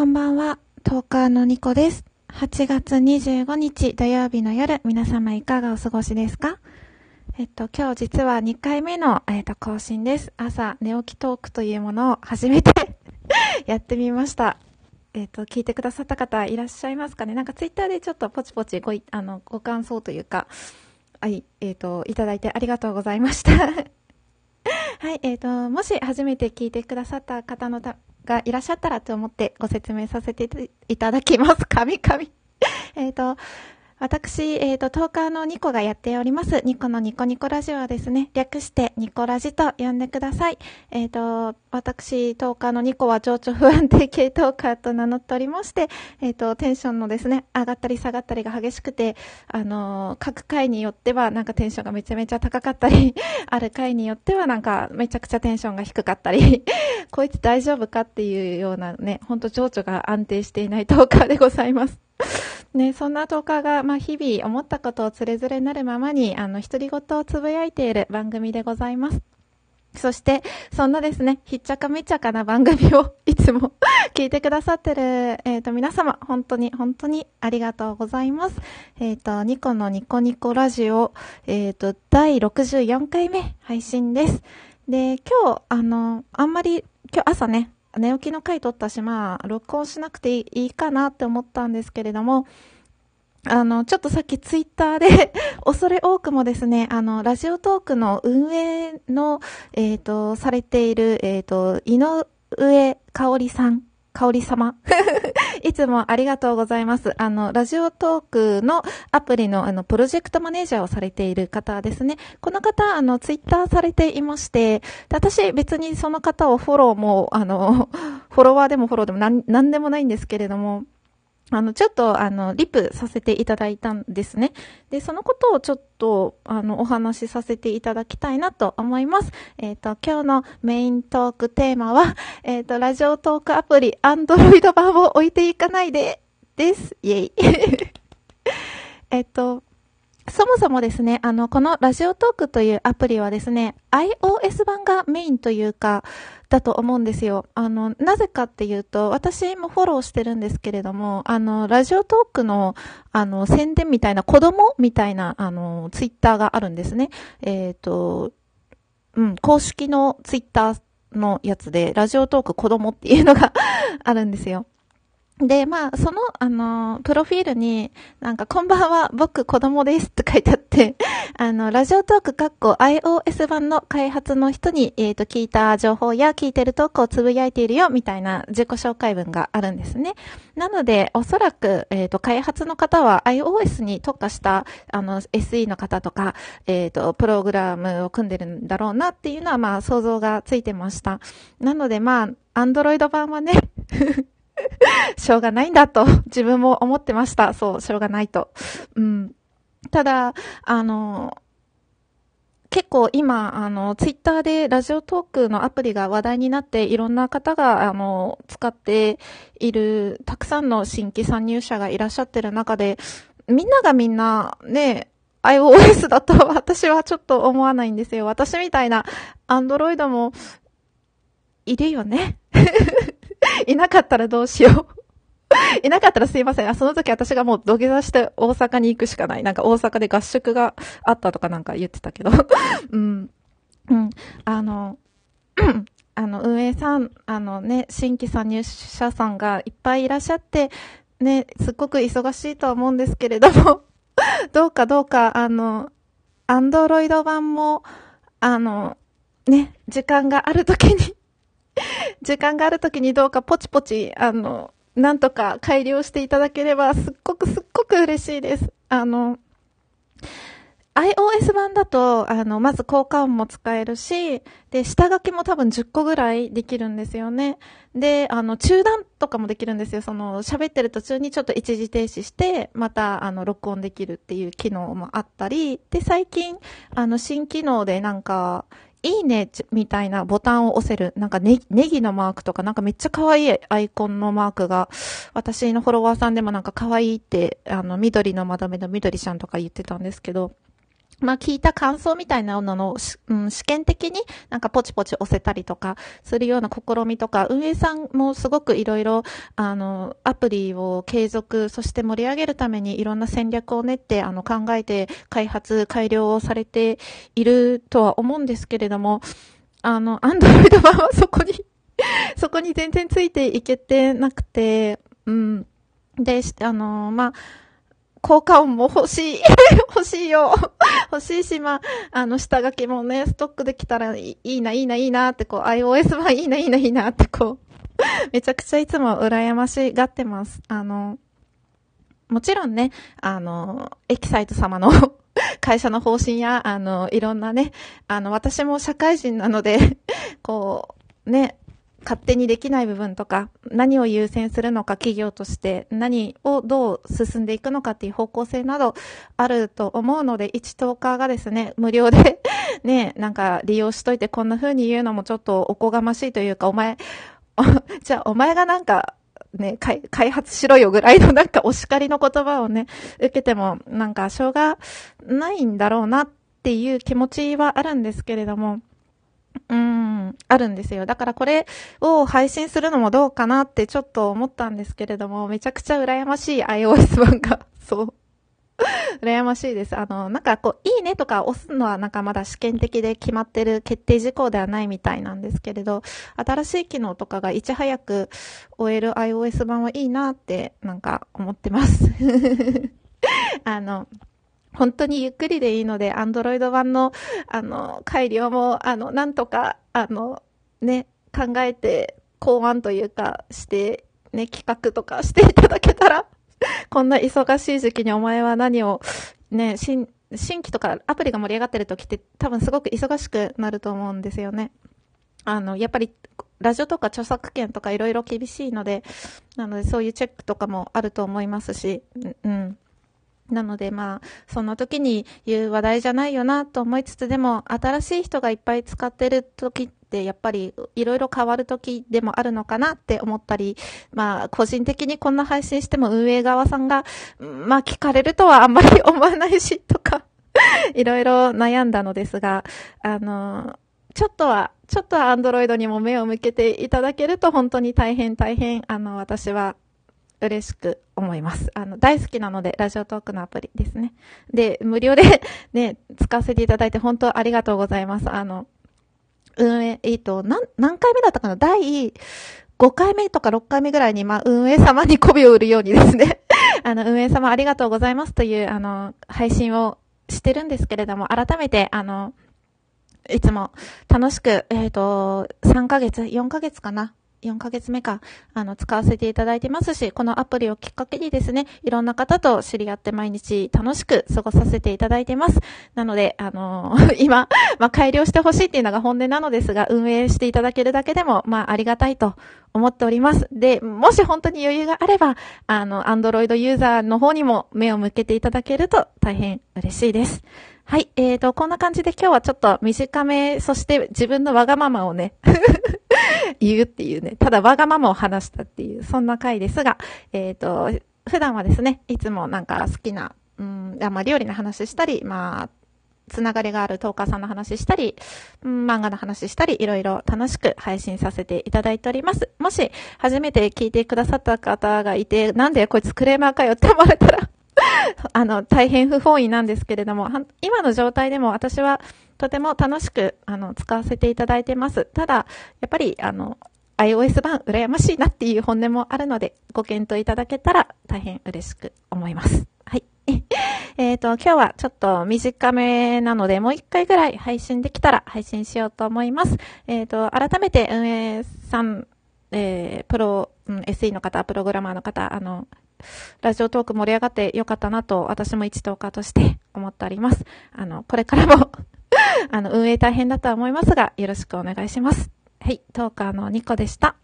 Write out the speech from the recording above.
こんばんは。トーカーのニコです。8月25日土曜日の夜、皆様いかがお過ごしですか？えっと、今日実は2回目の、えっと、更新です。朝、寝起きトークというものを初めて やってみました。えっと、聞いてくださった方いらっしゃいますかね？なんかツイッターでちょっとポチポチごい、あの、ご感想というか、はい、えっと、いただいてありがとうございました。はい、えっ、と、もし初めて聞いてくださった方のたがいらっしゃったらと思ってご説明させていただきます。神々。えっと、私、えっ、ー、と、トーカーのニコがやっております、ニコのニコニコラジオはですね、略してニコラジと呼んでください。えっ、ー、と、私、トーカーのニコは情緒不安定系トーカーと名乗っておりまして、えっ、ー、と、テンションのですね、上がったり下がったりが激しくて、あの各回によってはなんかテンションがめちゃめちゃ高かったり、ある回によってはなんかめちゃくちゃテンションが低かったり、こいつ大丈夫かっていうようなね、ほんと情緒が安定していないトーカーでございます。ね、そんなトーカーが、まあ、日々思ったことをつれづれなるままに、あの、独り言をつぶやいている番組でございます。そして、そんなですね、ひっちゃかめっちゃかな番組を いつも 聞いてくださってる、えっ、ー、と、皆様、本当に、本当にありがとうございます。えっ、ー、と、ニコのニコニコラジオ、えっ、ー、と、第64回目配信です。で、今日、あの、あんまり、今日朝ね、寝起きの回撮ったし、まあ、録音しなくていいかなって思ったんですけれども、あの、ちょっとさっきツイッターで 恐れ多くもですね、あの、ラジオトークの運営の、えっ、ー、と、されている、えっ、ー、と、井上香織さん香織様。いつもありがとうございます。あの、ラジオトークのアプリの、あの、プロジェクトマネージャーをされている方ですね。この方、あの、ツイッターされていまして、私別にその方をフォローも、あの、フォロワーでもフォローでもなん、なんでもないんですけれども、あの、ちょっと、あの、リプさせていただいたんですね。で、そのことをちょっと、あの、お話しさせていただきたいなと思います。えっ、ー、と、今日のメイントークテーマは、えっ、ー、と、ラジオトークアプリ、アンドロイド版を置いていかないで、です。イェイ。えっと、そもそもですね、あの、このラジオトークというアプリはですね、iOS 版がメインというか、だと思うんですよ。あの、なぜかっていうと、私もフォローしてるんですけれども、あの、ラジオトークの、あの、宣伝みたいな、子供みたいな、あの、ツイッターがあるんですね。えっ、ー、と、うん、公式のツイッターのやつで、ラジオトーク子供っていうのが あるんですよ。で、まあ、その、あの、プロフィールに、なんか、こんばんは、僕子供ですって書いてあって、あの、ラジオトークかっこ iOS 版の開発の人に、えっ、ー、と、聞いた情報や聞いてるトークをつぶやいているよ、みたいな自己紹介文があるんですね。なので、おそらく、えっ、ー、と、開発の方は iOS に特化した、あの、SE の方とか、えっ、ー、と、プログラムを組んでるんだろうなっていうのは、まあ、想像がついてました。なので、まあ、Android 版はね しょうがないんだと、自分も思ってました。そう、しょうがないと。うん。ただ、あの、結構今、あの、ツイッターでラジオトークのアプリが話題になって、いろんな方が、あの、使っている、たくさんの新規参入者がいらっしゃってる中で、みんながみんな、ね、iOS だと 私はちょっと思わないんですよ。私みたいな、アンドロイドも、いるよね。いなかったらどうしよう。いなかったらすいません。あ、その時私がもう土下座して大阪に行くしかない。なんか大阪で合宿があったとかなんか言ってたけど。うん。うん。あの、あの、運営さん、あのね、新規参入者さんがいっぱいいらっしゃって、ね、すっごく忙しいとは思うんですけれども、どうかどうか、あの、アンドロイド版も、あの、ね、時間がある時に時間がある時にどうかポチポチ、あの、なんとか改良していただければすっごくすっごく嬉しいです。あの、iOS 版だと、あの、まず効果音も使えるし、で、下書きも多分10個ぐらいできるんですよね。で、あの、中断とかもできるんですよ。その、喋ってる途中にちょっと一時停止して、また、あの、録音できるっていう機能もあったり、で、最近、あの、新機能でなんか、いいねみたいなボタンを押せる、なんかネネギのマークとか、なんかめっちゃ可愛いアイコンのマークが、私のフォロワーさんでもなんか可愛いって、あの、緑の窓辺の緑ちゃんとか言ってたんですけど、まあ聞いた感想みたいなのの、うん、試験的になんかポチポチ押せたりとかするような試みとか、運営さんもすごくいろいろ、あの、アプリを継続、そして盛り上げるためにいろんな戦略を練って、あの、考えて開発、改良をされているとは思うんですけれども、あの、アンドロイド版はそこに そこに全然ついていけてなくて、うん。で、あの、まあ、効果音も欲しい。欲しいよ。欲しいし、まあ、あの、下書きもね、ストックできたらいいな、いいな、いいなって、こう、iOS はいいな、いいな、いいなって、こう、めちゃくちゃいつも羨ましがってます。あの、もちろんね、あの、エキサイト様の 会社の方針や、あの、いろんなね、あの、私も社会人なのでこう、ね、勝手にできない部分とか、何を優先するのか企業として何をどう進んでいくのかっていう方向性などあると思うので、1トーカーがですね、無料で ね、なんか利用しといてこんな風に言うのもちょっとおこがましいというか、お前、じゃあお前がなんか、ね、開発しろよぐらいのなんかお叱りの言葉をね、受けてもなんかしょうがないんだろうなっていう気持ちはあるんですけれども、うん、あるんですよ。だからこれを配信するのもどうかなってちょっと思ったんですけれども、めちゃくちゃ羨ましい iOS 版が、そう。羨ましいです。あの、なんかこう、いいねとか押すのはなんかまだ試験的で決まってる決定事項ではないみたいなんですけれど、新しい機能とかがいち早く終える iOS 版はいいなってなんか思ってます。あの、本当にゆっくりでいいので、アンドロイド版の、あの、改良も、あの、なんとか、あの、ね、考えて、考案というか、して、ね、企画とかしていただけたら、こんな忙しい時期にお前は何を、ね、新、新規とかアプリが盛り上がってる時って多分すごく忙しくなると思うんですよね。あの、やっぱり、ラジオとか著作権とかいろいろ厳しいので、なのでそういうチェックとかもあると思いますし、うん。なのでまあ、その時に言う話題じゃないよなと思いつつでも、新しい人がいっぱい使ってる時ってやっぱりいろいろ変わる時でもあるのかなって思ったり、まあ個人的にこんな配信しても運営側さんが、まあ聞かれるとはあんまり思わないしとかいろいろ悩んだのですが、あの、ちょっとは、ちょっとはアンドロイドにも目を向けていただけると本当に大変大変、あの、私は嬉しく思います。あの、大好きなので、ラジオトークのアプリですね。で、無料で ね、使わせていただいて本当ありがとうございます。あの、運営、えっ、と、何、何回目だったかな？第5回目とか6回目ぐらいに、まあ、運営様に媚びを売るようにですね あの、運営様ありがとうございますという、あの、配信をしてるんですけれども、改めて、あの、いつも楽しく、えっ、ー、と、3ヶ月、4ヶ月かな？4ヶ月目か、あの、使わせていただいてますし、このアプリをきっかけにですね、いろんな方と知り合って毎日楽しく過ごさせていただいてます。なので、あのー、今、まあ、改良してほしいっていうのが本音なのですが、運営していただけるだけでも、まあ、ありがたいと思っております。で、もし本当に余裕があれば、あの、アンドロイドユーザーの方にも目を向けていただけると大変嬉しいです。はい、えーと、こんな感じで今日はちょっと短め、そして自分のわがままをね 言うっていうね、ただわがままを話したっていう、そんな回ですが、えっ、ー、と、普段はですね、いつもなんか好きな、うん、あまあ、料理の話したり、まあ、つながりがあるトーカーさんの話したり、漫画の話したり、いろいろ楽しく配信させていただいております。もし、初めて聞いてくださった方がいて、なんでこいつクレーマーかよって思われたら あの、大変不本意なんですけれども、今の状態でも私はとても楽しく、あの、使わせていただいてます。ただ、やっぱり、あの、iOS 版羨ましいなっていう本音もあるので、ご検討いただけたら大変嬉しく思います。はい。えっと、今日はちょっと短めなので、もう一回ぐらい配信できたら配信しようと思います。えっ、ー、と、改めて運営さん、えー、プロ、うん、SE の方、プログラマーの方、あの、ラジオトーク盛り上がってよかったなと、私も一トーカーとして思っております。あの、これからも あの、運営大変だとは思いますが、よろしくお願いします。はい、トーカーのニコでした。